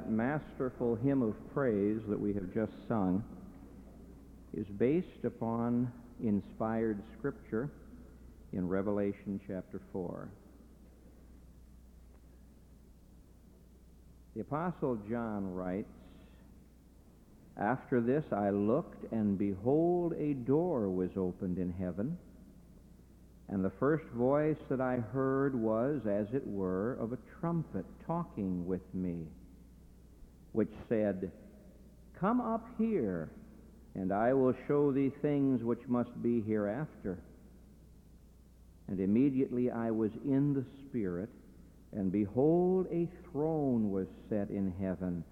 That masterful hymn of praise that we have just sung is based upon inspired scripture in Revelation chapter 4. The Apostle John writes, After this I looked, and behold, a door was opened in heaven. And the first voice that I heard was, as it were, of a trumpet talking with me which said, Come up here, and I will show thee things which must be hereafter. And immediately I was in the Spirit, and behold, a throne was set in heaven,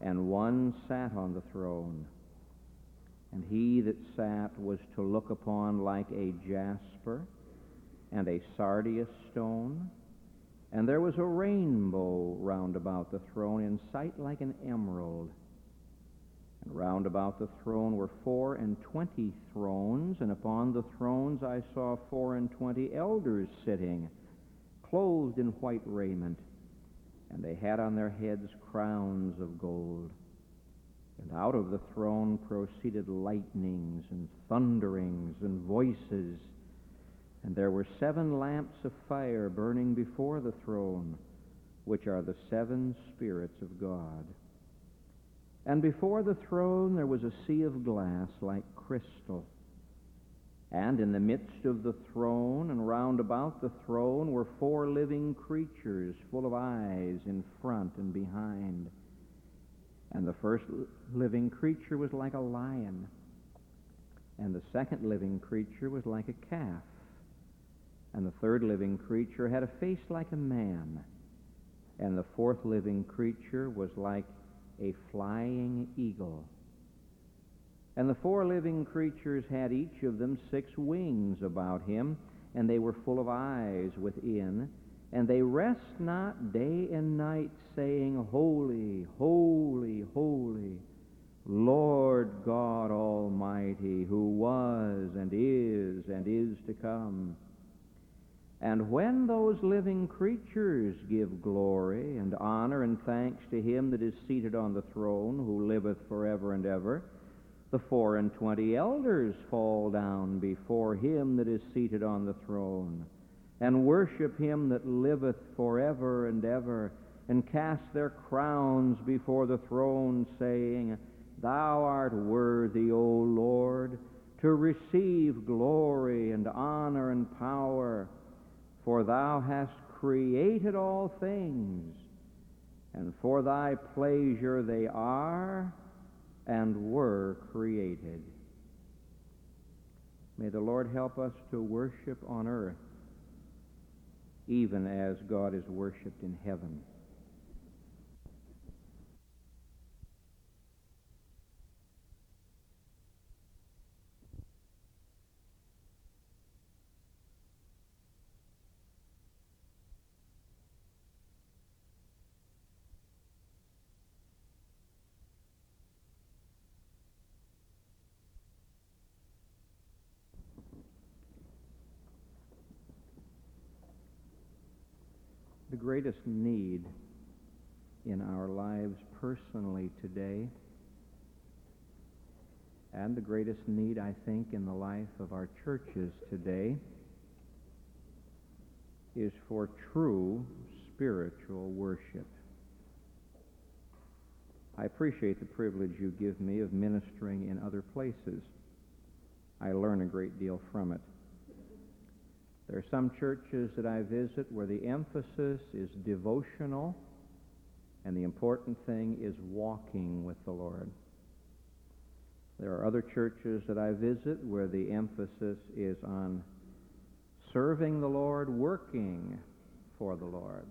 and one sat on the throne. And he that sat was to look upon like a jasper and a sardius stone and there was a rainbow round about the throne, in sight like an emerald. And round about the throne were four and twenty thrones, and upon the thrones I saw four and twenty elders sitting, clothed in white raiment, and they had on their heads crowns of gold. And out of the throne proceeded lightnings and thunderings and voices and there were seven lamps of fire burning before the throne, which are the seven spirits of God. And before the throne there was a sea of glass like crystal. And in the midst of the throne and round about the throne were four living creatures full of eyes in front and behind. And the first living creature was like a lion, and the second living creature was like a calf and the third living creature had a face like a man. And the fourth living creature was like a flying eagle. And the four living creatures had each of them six wings about him, and they were full of eyes within. And they rest not day and night, saying, Holy, holy, holy, Lord God Almighty, who was and is and is to come. And when those living creatures give glory and honor and thanks to him that is seated on the throne, who liveth forever and ever, the four and twenty elders fall down before him that is seated on the throne, and worship him that liveth forever and ever, and cast their crowns before the throne, saying, Thou art worthy, O Lord, to receive glory and honor and power for thou hast created all things, and for thy pleasure they are and were created. May the Lord help us to worship on earth, even as God is worshiped in heaven. the greatest need in our lives personally today, and the greatest need, I think, in the life of our churches today, is for true spiritual worship. I appreciate the privilege you give me of ministering in other places. I learn a great deal from it. There are some churches that I visit where the emphasis is devotional, and the important thing is walking with the Lord. There are other churches that I visit where the emphasis is on serving the Lord, working for the Lord.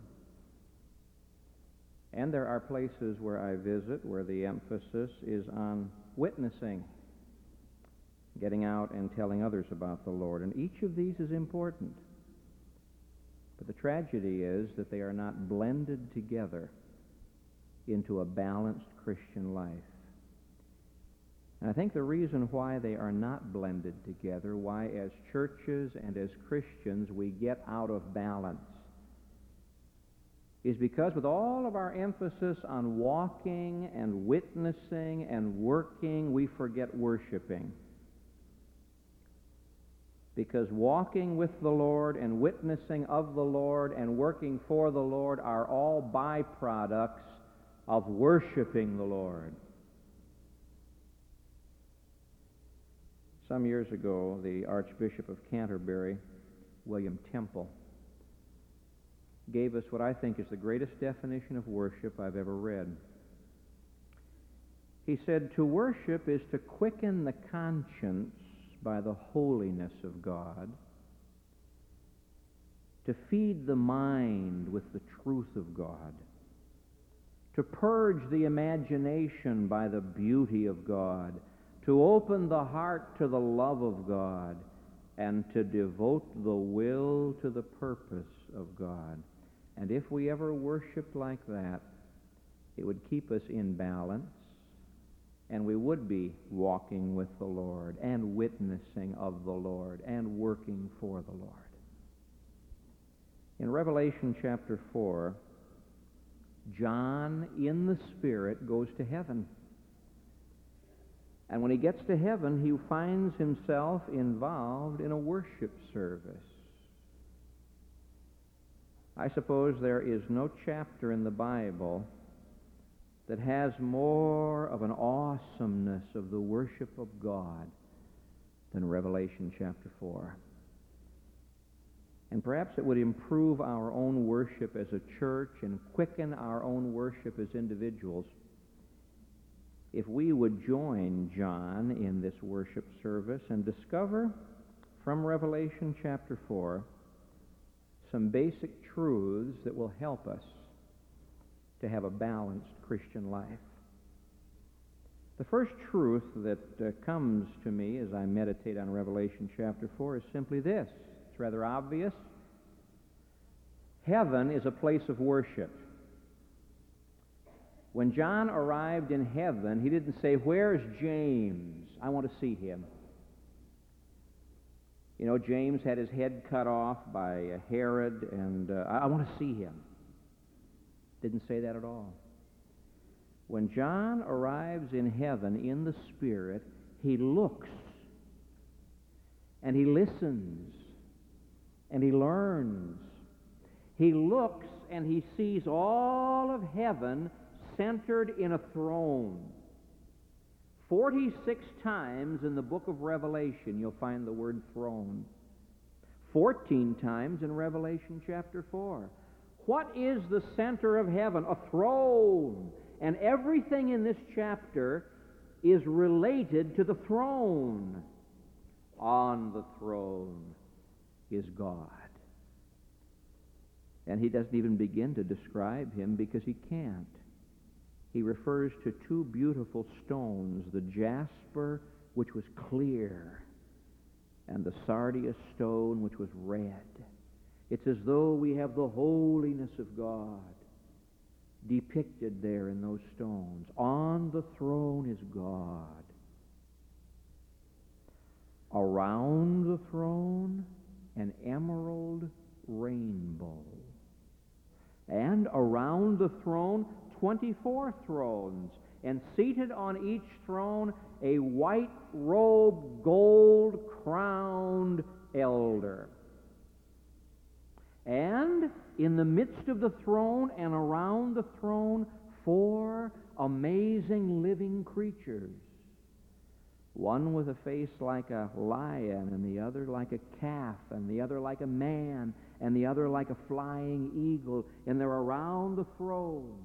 And there are places where I visit where the emphasis is on witnessing, getting out and telling others about the Lord. And each of these is important. But the tragedy is that they are not blended together into a balanced Christian life. And I think the reason why they are not blended together, why as churches and as Christians we get out of balance, is because with all of our emphasis on walking and witnessing and working, we forget worshiping. Because walking with the Lord and witnessing of the Lord and working for the Lord are all byproducts of worshiping the Lord. Some years ago, the Archbishop of Canterbury, William Temple, gave us what I think is the greatest definition of worship I've ever read. He said, To worship is to quicken the conscience by the holiness of God, to feed the mind with the truth of God, to purge the imagination by the beauty of God, to open the heart to the love of God, and to devote the will to the purpose of God. And if we ever worshiped like that, it would keep us in balance, and we would be walking with the Lord and witnessing of the Lord and working for the Lord. In Revelation chapter 4, John, in the Spirit, goes to heaven. And when he gets to heaven, he finds himself involved in a worship service. I suppose there is no chapter in the Bible that has more of an awesomeness of the worship of God than Revelation chapter 4. And perhaps it would improve our own worship as a church and quicken our own worship as individuals if we would join John in this worship service and discover from Revelation chapter 4 some basic truths that will help us to have a balanced Christian life. The first truth that uh, comes to me as I meditate on Revelation chapter 4 is simply this. It's rather obvious. Heaven is a place of worship. When John arrived in heaven, he didn't say, Where's James? I want to see him. You know, James had his head cut off by Herod, and uh, I, I want to see him. Didn't say that at all. When John arrives in heaven in the Spirit, he looks and he listens and he learns. He looks and he sees all of heaven centered in a throne. 46 times in the book of Revelation you'll find the word throne. 14 times in Revelation chapter 4. What is the center of heaven? A throne. And everything in this chapter is related to the throne. On the throne is God. And he doesn't even begin to describe him because he can't he refers to two beautiful stones, the jasper, which was clear, and the sardius stone, which was red. It's as though we have the holiness of God depicted there in those stones. On the throne is God. Around the throne, an emerald rainbow. And around the throne, 24 thrones, and seated on each throne a white robed, gold crowned elder. And in the midst of the throne and around the throne, four amazing living creatures. One with a face like a lion, and the other like a calf, and the other like a man, and the other like a flying eagle, and they're around the throne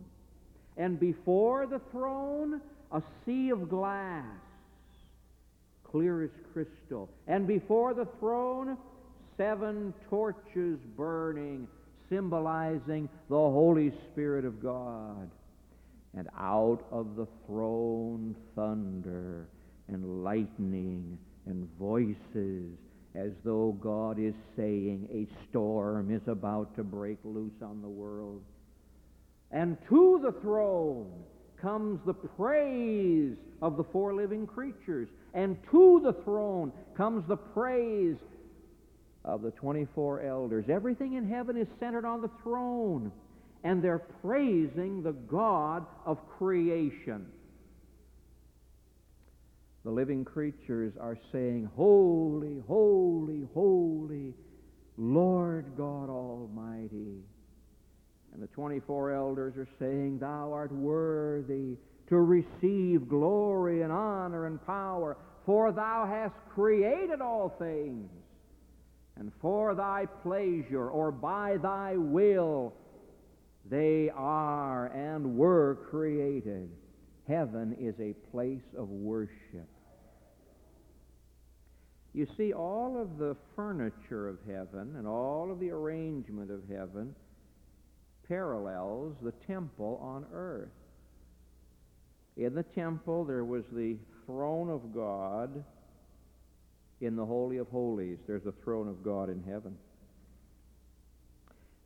and before the throne a sea of glass, clear as crystal. And before the throne, seven torches burning, symbolizing the Holy Spirit of God. And out of the throne, thunder and lightning and voices, as though God is saying a storm is about to break loose on the world. And to the throne comes the praise of the four living creatures. And to the throne comes the praise of the 24 elders. Everything in heaven is centered on the throne. And they're praising the God of creation. The living creatures are saying, Holy, holy, holy, Lord God Almighty. And the 24 elders are saying, Thou art worthy to receive glory and honor and power, for thou hast created all things, and for thy pleasure or by thy will they are and were created. Heaven is a place of worship. You see, all of the furniture of heaven and all of the arrangement of heaven parallels the temple on earth. In the temple, there was the throne of God. In the Holy of Holies, there's the throne of God in heaven.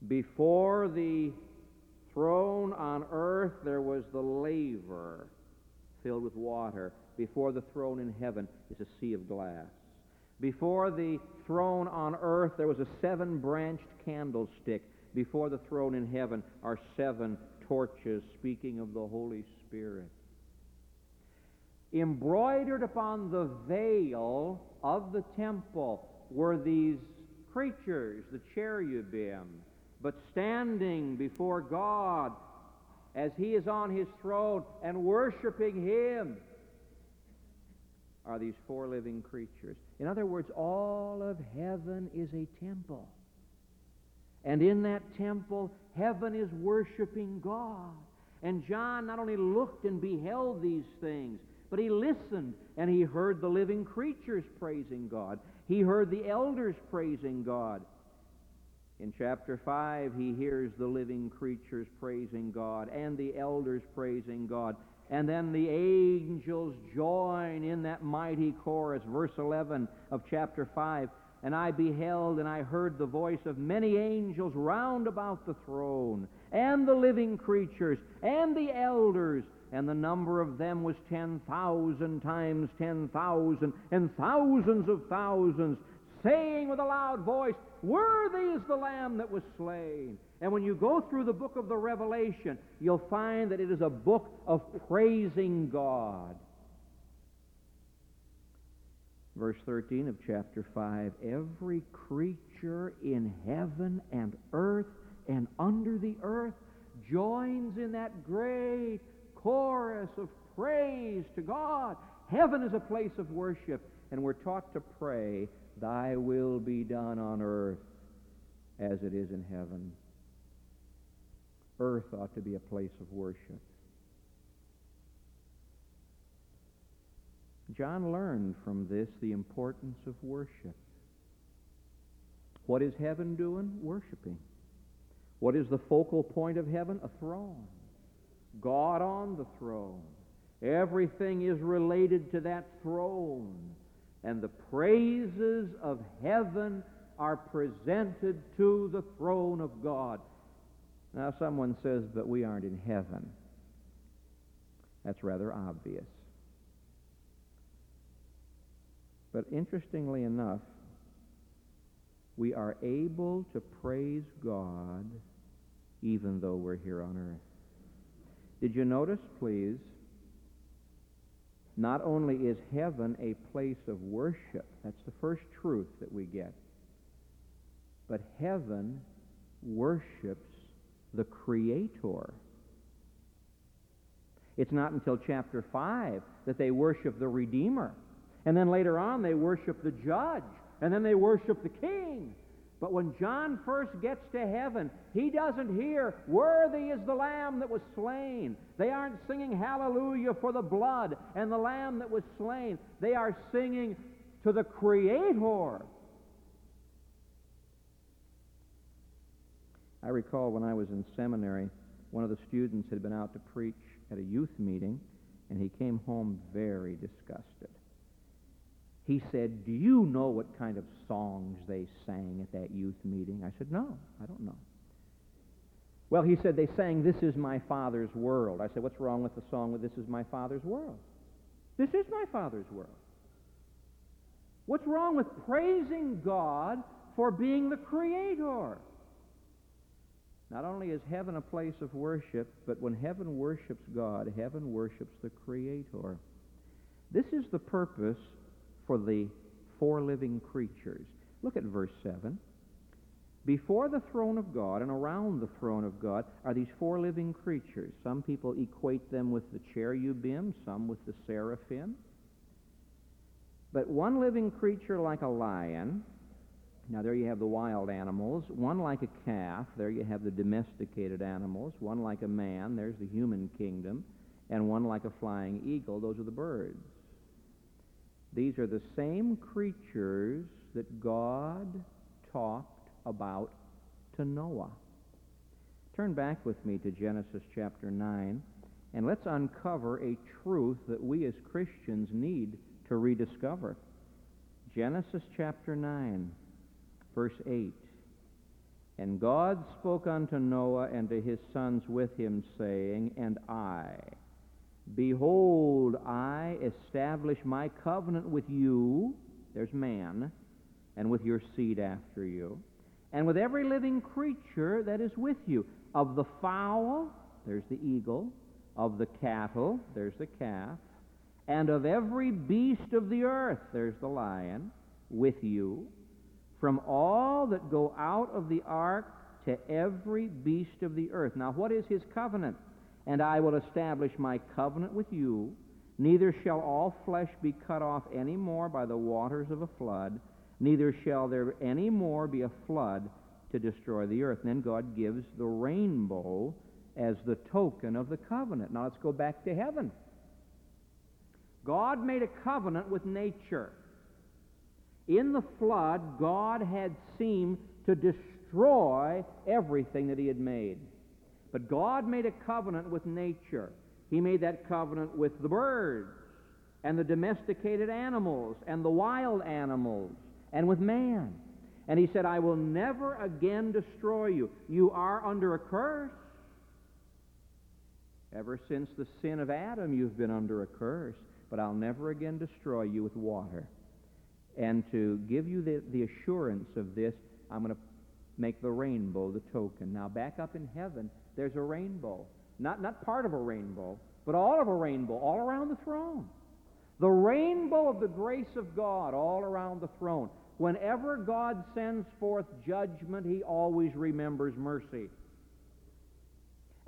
Before the throne on earth, there was the laver filled with water. Before the throne in heaven is a sea of glass. Before the throne on earth, there was a seven branched candlestick before the throne in heaven are seven torches speaking of the Holy Spirit. Embroidered upon the veil of the temple were these creatures, the cherubim, but standing before God as He is on His throne and worshiping Him are these four living creatures. In other words, all of heaven is a temple. And in that temple, heaven is worshiping God. And John not only looked and beheld these things, but he listened and he heard the living creatures praising God. He heard the elders praising God. In chapter 5, he hears the living creatures praising God and the elders praising God. And then the angels join in that mighty chorus, verse 11 of chapter 5. And I beheld and I heard the voice of many angels round about the throne, and the living creatures, and the elders, and the number of them was ten thousand times ten thousand, and thousands of thousands, saying with a loud voice, Worthy is the Lamb that was slain. And when you go through the book of the Revelation, you'll find that it is a book of praising God. Verse 13 of chapter 5 Every creature in heaven and earth and under the earth joins in that great chorus of praise to God. Heaven is a place of worship, and we're taught to pray, Thy will be done on earth as it is in heaven. Earth ought to be a place of worship. John learned from this the importance of worship. What is heaven doing? Worshiping. What is the focal point of heaven? A throne. God on the throne. Everything is related to that throne. And the praises of heaven are presented to the throne of God. Now, someone says, but we aren't in heaven. That's rather obvious. But interestingly enough, we are able to praise God even though we're here on earth. Did you notice, please? Not only is heaven a place of worship, that's the first truth that we get, but heaven worships the Creator. It's not until chapter 5 that they worship the Redeemer. And then later on, they worship the judge. And then they worship the king. But when John first gets to heaven, he doesn't hear, Worthy is the Lamb that was slain. They aren't singing Hallelujah for the blood and the Lamb that was slain. They are singing to the Creator. I recall when I was in seminary, one of the students had been out to preach at a youth meeting, and he came home very disgusted. He said, Do you know what kind of songs they sang at that youth meeting? I said, No, I don't know. Well, he said, They sang, This is my Father's world. I said, What's wrong with the song with This is my Father's world? This is my Father's world. What's wrong with praising God for being the Creator? Not only is heaven a place of worship, but when heaven worships God, heaven worships the Creator. This is the purpose for the four living creatures. Look at verse 7. Before the throne of God and around the throne of God are these four living creatures. Some people equate them with the cherubim, some with the seraphim. But one living creature like a lion, now, there you have the wild animals. One like a calf. There you have the domesticated animals. One like a man. There's the human kingdom. And one like a flying eagle. Those are the birds. These are the same creatures that God talked about to Noah. Turn back with me to Genesis chapter 9, and let's uncover a truth that we as Christians need to rediscover. Genesis chapter 9. Verse 8 And God spoke unto Noah and to his sons with him, saying, And I, behold, I establish my covenant with you, there's man, and with your seed after you, and with every living creature that is with you. Of the fowl, there's the eagle, of the cattle, there's the calf, and of every beast of the earth, there's the lion, with you from all that go out of the ark to every beast of the earth. Now, what is his covenant? And I will establish my covenant with you. Neither shall all flesh be cut off any more by the waters of a flood, neither shall there any more be a flood to destroy the earth. And then God gives the rainbow as the token of the covenant. Now let's go back to heaven. God made a covenant with nature. In the flood, God had seemed to destroy everything that He had made. But God made a covenant with nature. He made that covenant with the birds and the domesticated animals and the wild animals and with man. And He said, I will never again destroy you. You are under a curse. Ever since the sin of Adam, you've been under a curse. But I'll never again destroy you with water. And to give you the, the assurance of this, I'm going to make the rainbow the token. Now, back up in heaven, there's a rainbow. Not, not part of a rainbow, but all of a rainbow, all around the throne. The rainbow of the grace of God all around the throne. Whenever God sends forth judgment, he always remembers mercy.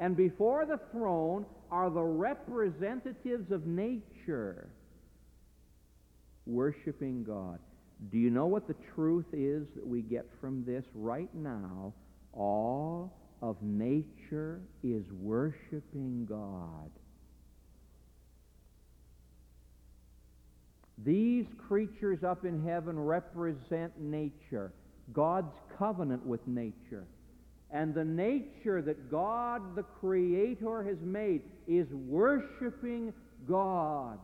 And before the throne are the representatives of nature worshiping God. Do you know what the truth is that we get from this right now? All of nature is worshiping God. These creatures up in heaven represent nature, God's covenant with nature. And the nature that God, the Creator, has made is worshiping God.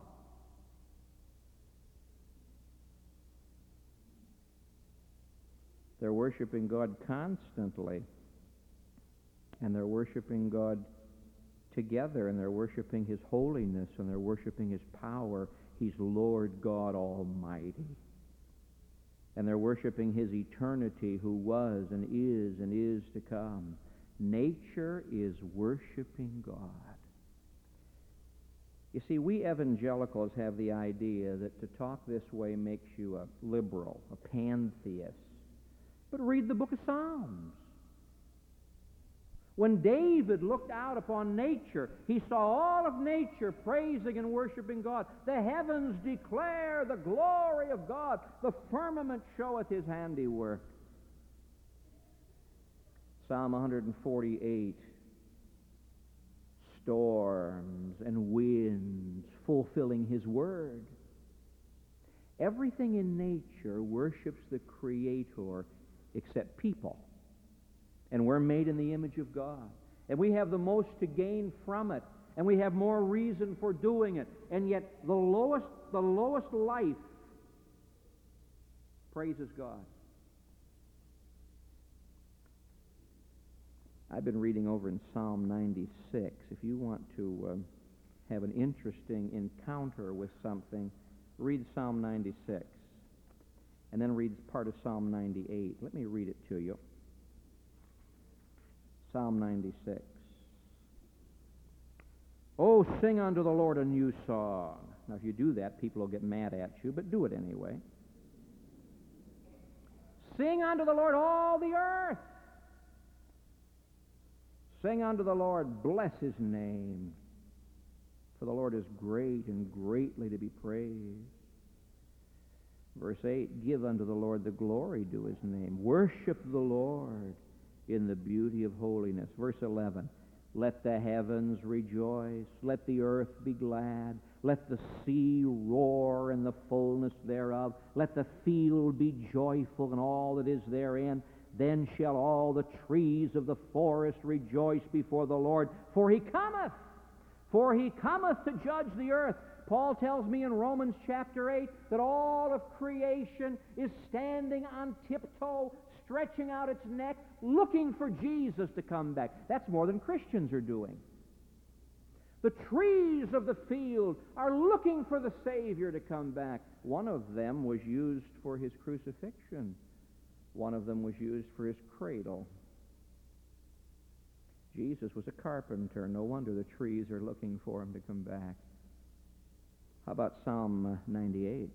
They're worshiping God constantly. And they're worshiping God together, and they're worshiping His holiness, and they're worshiping His power. He's Lord God Almighty. And they're worshiping His eternity, who was and is and is to come. Nature is worshiping God. You see, we evangelicals have the idea that to talk this way makes you a liberal, a pantheist. But read the book of Psalms. When David looked out upon nature, he saw all of nature praising and worshiping God. The heavens declare the glory of God. The firmament showeth his handiwork. Psalm 148 storms and winds fulfilling His Word. Everything in nature worships the Creator except people. And we're made in the image of God. And we have the most to gain from it. And we have more reason for doing it. And yet the lowest, the lowest life praises God. I've been reading over in Psalm 96. If you want to um, have an interesting encounter with something, read Psalm 96. And then read part of Psalm 98. Let me read it to you. Psalm 96. Oh, sing unto the Lord a new song. Now, if you do that, people will get mad at you, but do it anyway. Sing unto the Lord all the earth. Sing unto the Lord, bless his name. For the Lord is great and greatly to be praised. Verse 8 Give unto the Lord the glory due his name. Worship the Lord in the beauty of holiness. Verse 11 Let the heavens rejoice, let the earth be glad, let the sea roar and the fullness thereof, let the field be joyful and all that is therein. Then shall all the trees of the forest rejoice before the Lord, for he cometh. For he cometh to judge the earth. Paul tells me in Romans chapter 8 that all of creation is standing on tiptoe, stretching out its neck, looking for Jesus to come back. That's more than Christians are doing. The trees of the field are looking for the Savior to come back. One of them was used for his crucifixion. One of them was used for his cradle. Jesus was a carpenter. No wonder the trees are looking for him to come back. How about Psalm 98?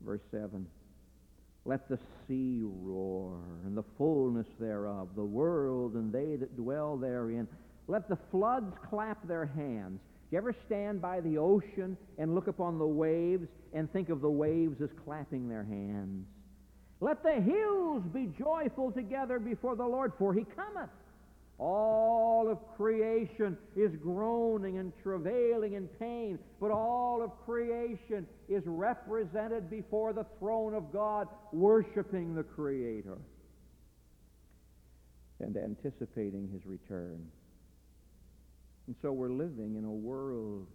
Verse 7. Let the sea roar and the fullness thereof, the world and they that dwell therein. Let the floods clap their hands. Do you ever stand by the ocean and look upon the waves and think of the waves as clapping their hands? Let the hills be joyful together before the Lord, for he cometh. All of creation is groaning and travailing in pain, but all of creation is represented before the throne of God, worshiping the Creator and anticipating his return. And so we're living in a world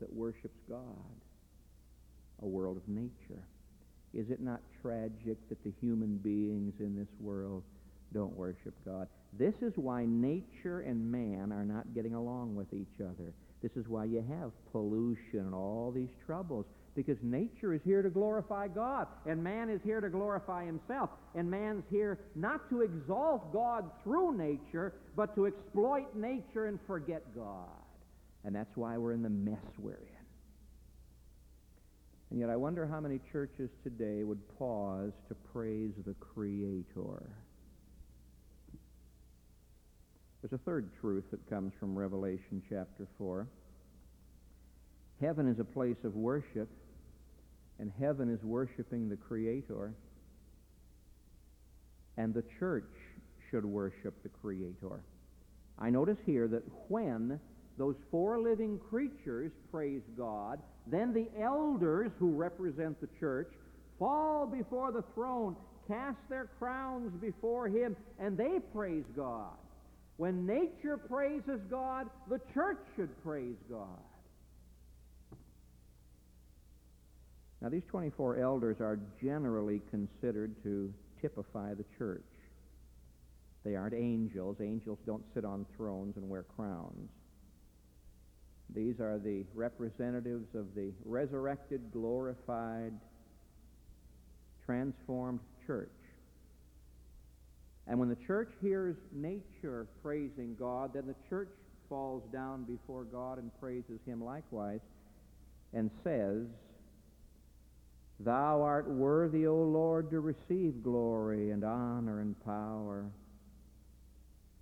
that worships God, a world of nature. Is it not tragic that the human beings in this world don't worship God? This is why nature and man are not getting along with each other. This is why you have pollution and all these troubles. Because nature is here to glorify God, and man is here to glorify himself. And man's here not to exalt God through nature, but to exploit nature and forget God. And that's why we're in the mess we're in. And yet I wonder how many churches today would pause to praise the Creator. There's a third truth that comes from Revelation chapter 4. Heaven is a place of worship, and heaven is worshiping the Creator. And the church should worship the Creator. I notice here that when those four living creatures praise God, then the elders who represent the church fall before the throne, cast their crowns before Him, and they praise God. When nature praises God, the church should praise God. Now, these 24 elders are generally considered to typify the church. They aren't angels. Angels don't sit on thrones and wear crowns. These are the representatives of the resurrected, glorified, transformed church. And when the church hears nature praising God, then the church falls down before God and praises him likewise and says, Thou art worthy, O Lord, to receive glory and honor and power,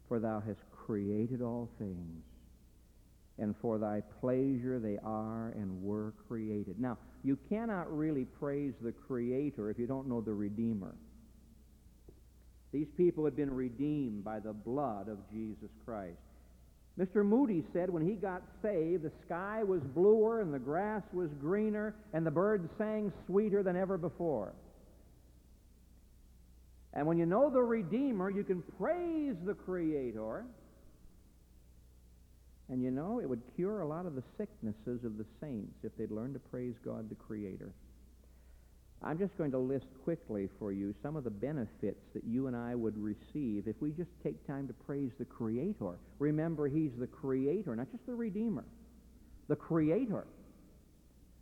for thou hast created all things, and for thy pleasure they are and were created. Now, you cannot really praise the Creator if you don't know the Redeemer. These people had been redeemed by the blood of Jesus Christ. Mr. Moody said when he got saved, the sky was bluer and the grass was greener and the birds sang sweeter than ever before. And when you know the Redeemer, you can praise the Creator. And you know, it would cure a lot of the sicknesses of the saints if they'd learn to praise God the Creator. I'm just going to list quickly for you some of the benefits that you and I would receive if we just take time to praise the Creator. Remember, He's the Creator, not just the Redeemer. The Creator.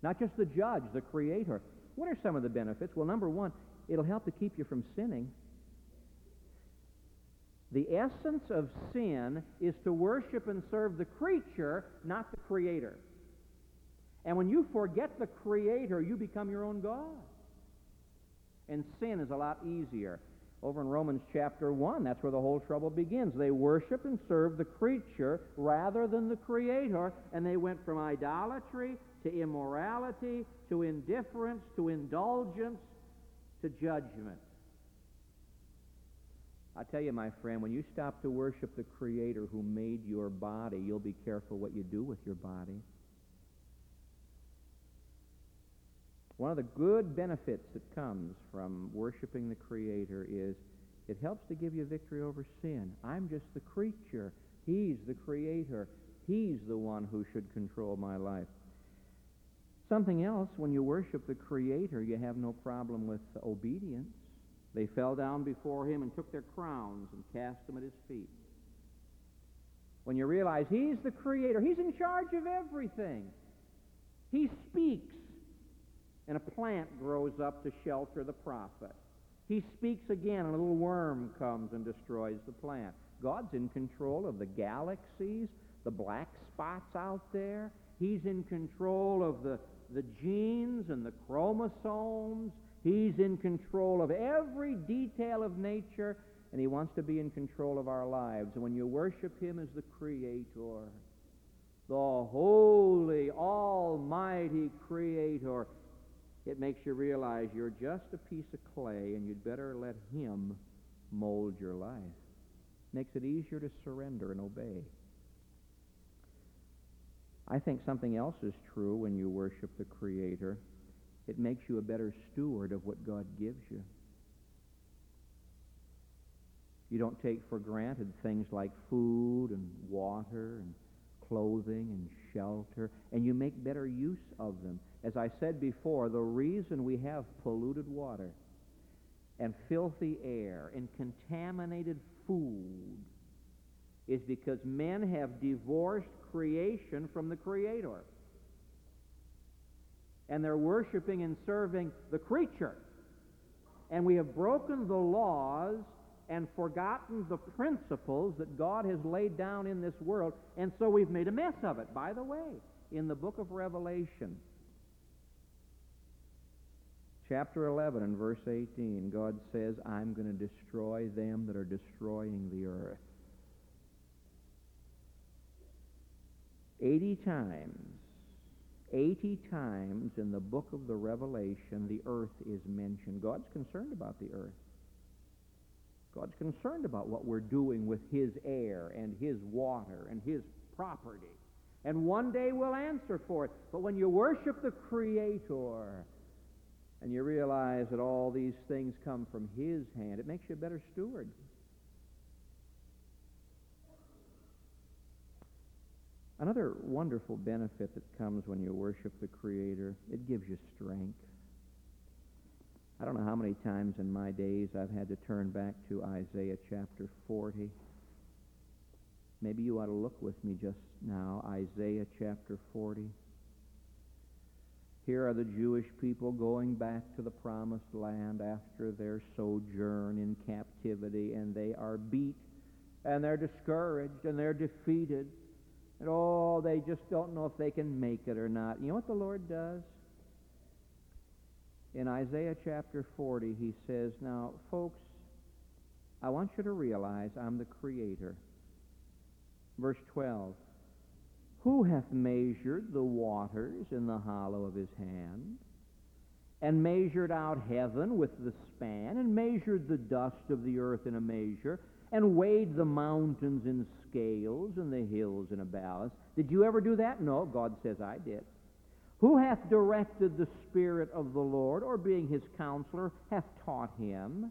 Not just the Judge, the Creator. What are some of the benefits? Well, number one, it'll help to keep you from sinning. The essence of sin is to worship and serve the creature, not the Creator. And when you forget the Creator, you become your own God. And sin is a lot easier. Over in Romans chapter 1, that's where the whole trouble begins. They worship and serve the creature rather than the Creator, and they went from idolatry to immorality to indifference to indulgence to judgment. I tell you, my friend, when you stop to worship the Creator who made your body, you'll be careful what you do with your body. One of the good benefits that comes from worshiping the Creator is it helps to give you victory over sin. I'm just the creature. He's the Creator. He's the one who should control my life. Something else, when you worship the Creator, you have no problem with obedience. They fell down before him and took their crowns and cast them at his feet. When you realize he's the Creator, he's in charge of everything. He speaks and a plant grows up to shelter the prophet. He speaks again, and a little worm comes and destroys the plant. God's in control of the galaxies, the black spots out there. He's in control of the, the genes and the chromosomes. He's in control of every detail of nature, and He wants to be in control of our lives. And when you worship Him as the Creator, the holy, almighty Creator, it makes you realize you're just a piece of clay and you'd better let Him mold your life. Makes it easier to surrender and obey. I think something else is true when you worship the Creator. It makes you a better steward of what God gives you. You don't take for granted things like food and water and clothing and shelter, and you make better use of them. As I said before, the reason we have polluted water and filthy air and contaminated food is because men have divorced creation from the Creator. And they're worshiping and serving the creature. And we have broken the laws and forgotten the principles that God has laid down in this world, and so we've made a mess of it. By the way, in the book of Revelation, chapter 11 and verse 18, God says, I'm going to destroy them that are destroying the earth. 80 times, 80 times in the book of the Revelation, the earth is mentioned. God's concerned about the earth. God's concerned about what we're doing with His air and His water and His property. And one day we'll answer for it. But when you worship the Creator and you realize that all these things come from His hand, it makes you a better steward. Another wonderful benefit that comes when you worship the Creator, it gives you strength. I don't know how many times in my days I've had to turn back to Isaiah chapter 40. Maybe you ought to look with me just now, Isaiah chapter 40. Here are the Jewish people going back to the promised land after their sojourn in captivity, and they are beat, and they're discouraged, and they're defeated. And oh, they just don't know if they can make it or not. You know what the Lord does? in Isaiah chapter 40, he says, Now, folks, I want you to realize I'm the Creator. Verse 12 Who hath measured the waters in the hollow of his hand, and measured out heaven with the span, and measured the dust of the earth in a measure, and weighed the mountains in scales and the hills in a balance. Did you ever do that? No, God says I did. Who hath directed the Spirit of the Lord, or being his counselor, hath taught him?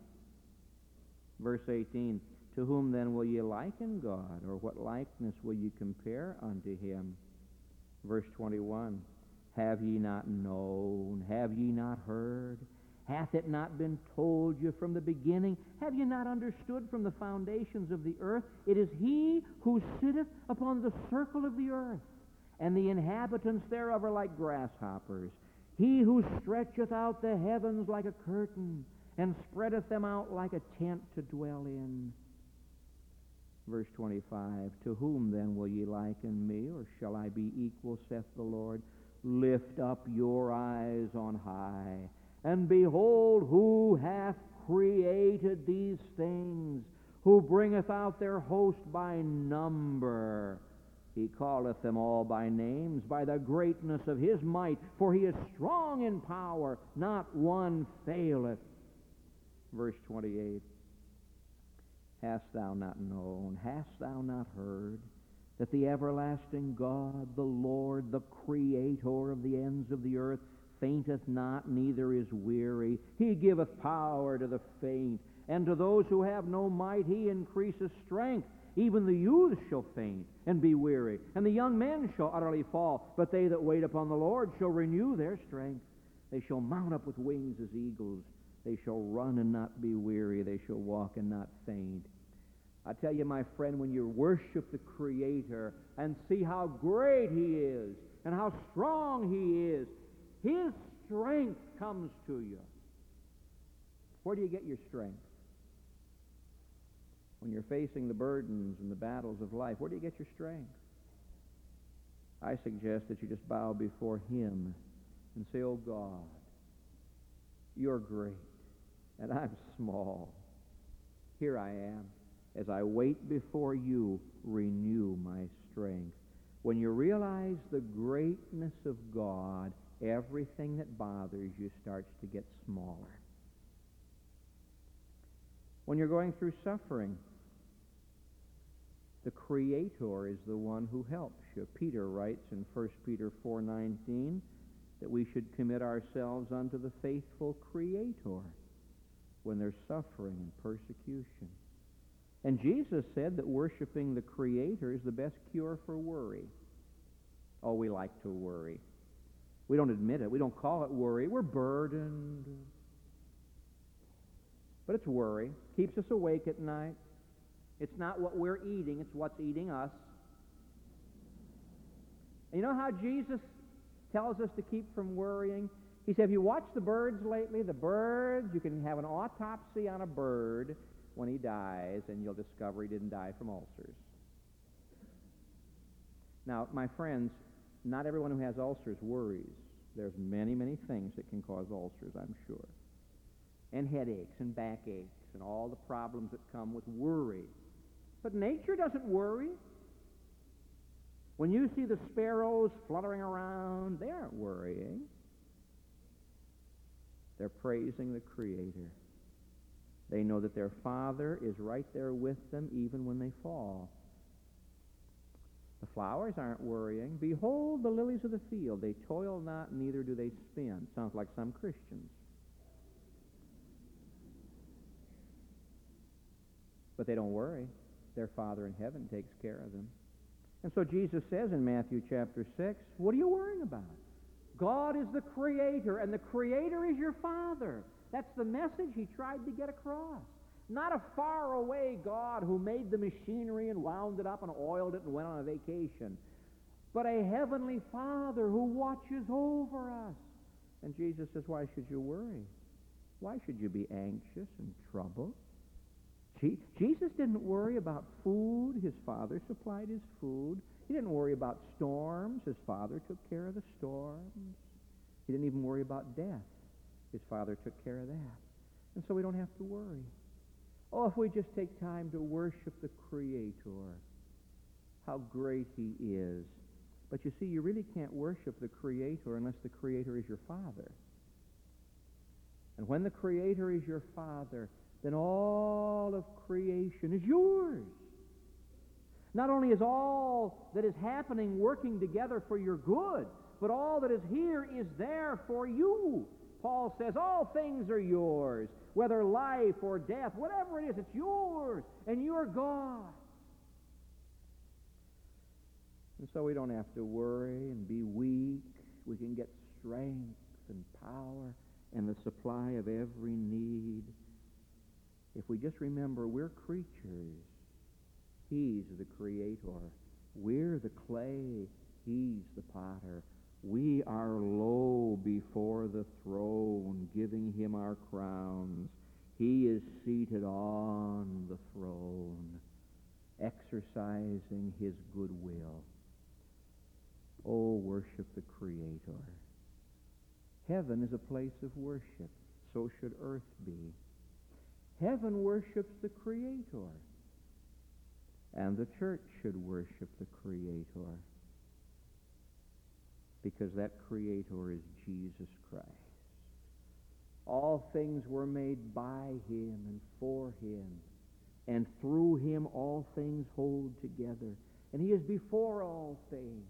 Verse 18 To whom then will ye liken God, or what likeness will ye compare unto him? Verse 21 Have ye not known? Have ye not heard? Hath it not been told you from the beginning? Have ye not understood from the foundations of the earth? It is he who sitteth upon the circle of the earth, and the inhabitants thereof are like grasshoppers. He who stretcheth out the heavens like a curtain, and spreadeth them out like a tent to dwell in. Verse 25 To whom then will ye liken me, or shall I be equal, saith the Lord? Lift up your eyes on high, and behold who hath created these things, who bringeth out their host by number. He calleth them all by names, by the greatness of his might, for he is strong in power, not one faileth. Verse 28 Hast thou not known, hast thou not heard, that the everlasting God, the Lord, the Creator of the ends of the earth, fainteth not, neither is weary. He giveth power to the faint, and to those who have no might he increaseth strength. Even the youth shall faint and be weary, and the young men shall utterly fall. But they that wait upon the Lord shall renew their strength. They shall mount up with wings as eagles. They shall run and not be weary. They shall walk and not faint. I tell you, my friend, when you worship the Creator and see how great He is and how strong He is, His strength comes to you. Where do you get your strength? When you're facing the burdens and the battles of life, where do you get your strength? I suggest that you just bow before Him and say, Oh God, you're great and I'm small. Here I am. As I wait before you, renew my strength. When you realize the greatness of God, everything that bothers you starts to get smaller. When you're going through suffering, the Creator is the one who helps you. Peter writes in 1 Peter 4.19 that we should commit ourselves unto the faithful Creator when there's suffering and persecution. And Jesus said that worshiping the Creator is the best cure for worry. Oh, we like to worry. We don't admit it. We don't call it worry. We're burdened. But it's worry. Keeps us awake at night. It's not what we're eating, it's what's eating us. And you know how Jesus tells us to keep from worrying? He said, Have you watched the birds lately? The birds, you can have an autopsy on a bird when he dies, and you'll discover he didn't die from ulcers. Now, my friends, not everyone who has ulcers worries. There's many, many things that can cause ulcers, I'm sure. And headaches and backaches and all the problems that come with worry. But nature doesn't worry. When you see the sparrows fluttering around, they aren't worrying. They're praising the Creator. They know that their Father is right there with them even when they fall. The flowers aren't worrying. Behold the lilies of the field. They toil not, neither do they spin. Sounds like some Christians. But they don't worry. Their Father in heaven takes care of them. And so Jesus says in Matthew chapter 6, what are you worrying about? God is the creator, and the creator is your father. That's the message he tried to get across. Not a faraway God who made the machinery and wound it up and oiled it and went on a vacation, but a heavenly Father who watches over us. And Jesus says, Why should you worry? Why should you be anxious and troubled? Jesus didn't worry about food. His Father supplied his food. He didn't worry about storms. His father took care of the storms. He didn't even worry about death. His father took care of that. And so we don't have to worry. Oh, if we just take time to worship the Creator, how great He is. But you see, you really can't worship the Creator unless the Creator is your Father. And when the Creator is your Father, then all of creation is yours. Not only is all that is happening working together for your good, but all that is here is there for you. Paul says, All things are yours, whether life or death, whatever it is, it's yours, and you're God. And so we don't have to worry and be weak. We can get strength and power and the supply of every need. If we just remember we're creatures, He's the Creator. We're the clay, He's the potter. We are low before the throne, giving Him our crowns. He is seated on the throne, exercising His goodwill. Oh, worship the Creator. Heaven is a place of worship. So should earth be. Heaven worships the Creator. And the church should worship the Creator. Because that Creator is Jesus Christ. All things were made by Him and for Him. And through Him all things hold together. And He is before all things.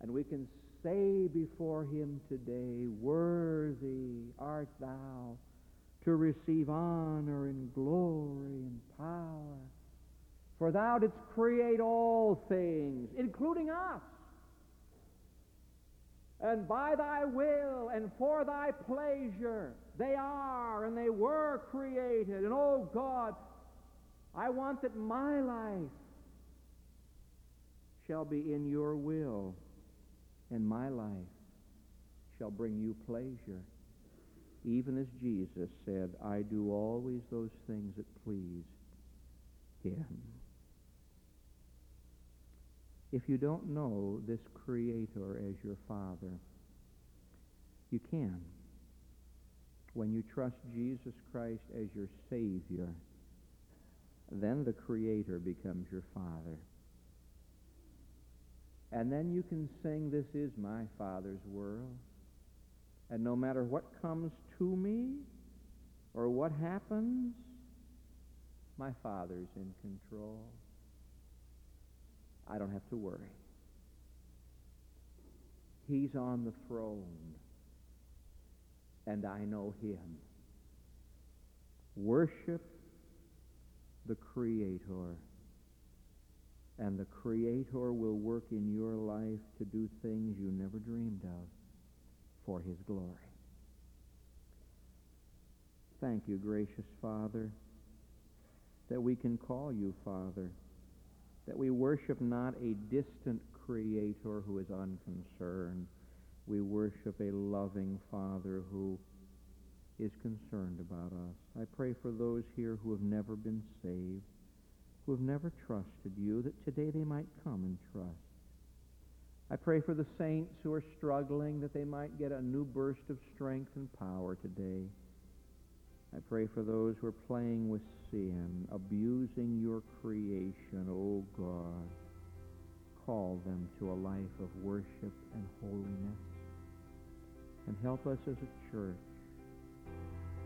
And we can say before him today, Worthy art thou to receive honor and glory and power. For thou didst create all things, including us. And by thy will and for thy pleasure, they are and they were created. And oh God, I want that my life shall be in your will and my life shall bring you pleasure. Even as Jesus said, I do always those things that please him. If you don't know this Creator as your Father, you can. When you trust Jesus Christ as your Savior, then the Creator becomes your Father. And then you can sing, This is my Father's world. And no matter what comes to me or what happens, my Father's in control. I don't have to worry. He's on the throne, and I know Him. Worship the Creator and the Creator will work in your life to do things you never dreamed of for His glory. Thank you, gracious Father, that we can call you Father, that we worship not a distant Creator who is unconcerned. We worship a loving Father who is concerned about us. I pray for those here who have never been saved who have never trusted you, that today they might come and trust. I pray for the saints who are struggling, that they might get a new burst of strength and power today. I pray for those who are playing with sin, abusing your creation, O oh God. Call them to a life of worship and holiness. And help us as a church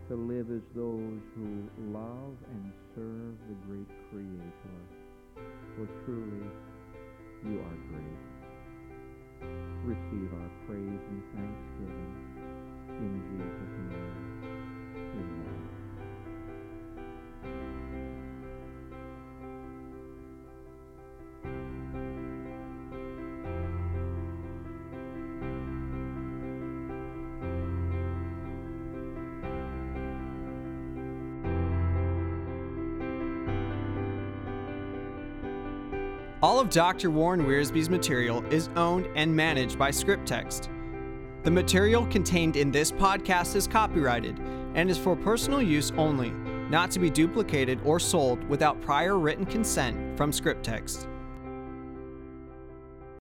to live as those who love and serve the great Creator. For truly, you are great. Receive our praise and thanksgiving in Jesus' name. Of Dr. Warren Wiersbe's material is owned and managed by ScriptText. The material contained in this podcast is copyrighted and is for personal use only, not to be duplicated or sold without prior written consent from ScriptText.